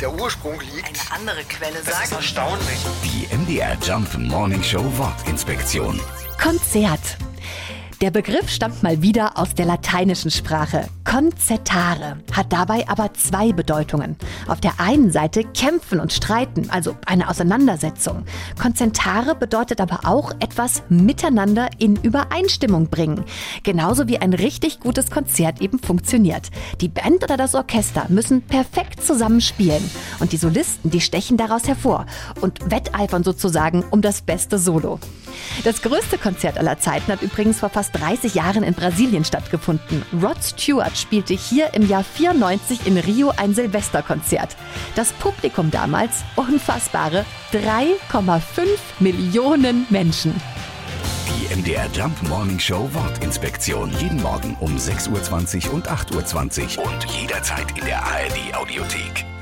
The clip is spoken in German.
der Ursprung liegt. Eine andere Quelle Das ist sagt. erstaunlich. Die MDR Jump Morning Show Wortinspektion. Konzert. Der Begriff stammt mal wieder aus der lateinischen Sprache. Concertare hat dabei aber zwei Bedeutungen. Auf der einen Seite kämpfen und streiten, also eine Auseinandersetzung. Concertare bedeutet aber auch etwas miteinander in Übereinstimmung bringen. Genauso wie ein richtig gutes Konzert eben funktioniert. Die Band oder das Orchester müssen perfekt zusammen spielen. Und die Solisten, die stechen daraus hervor und wetteifern sozusagen um das beste Solo. Das größte Konzert aller Zeiten hat übrigens vor fast 30 Jahren in Brasilien stattgefunden. Rod Stewart spielte hier im Jahr 94 in Rio ein Silvesterkonzert. Das Publikum damals unfassbare 3,5 Millionen Menschen. Die MDR Jump Morning Show Wortinspektion. Jeden Morgen um 6.20 Uhr und 8.20 Uhr und jederzeit in der ARD Audiothek.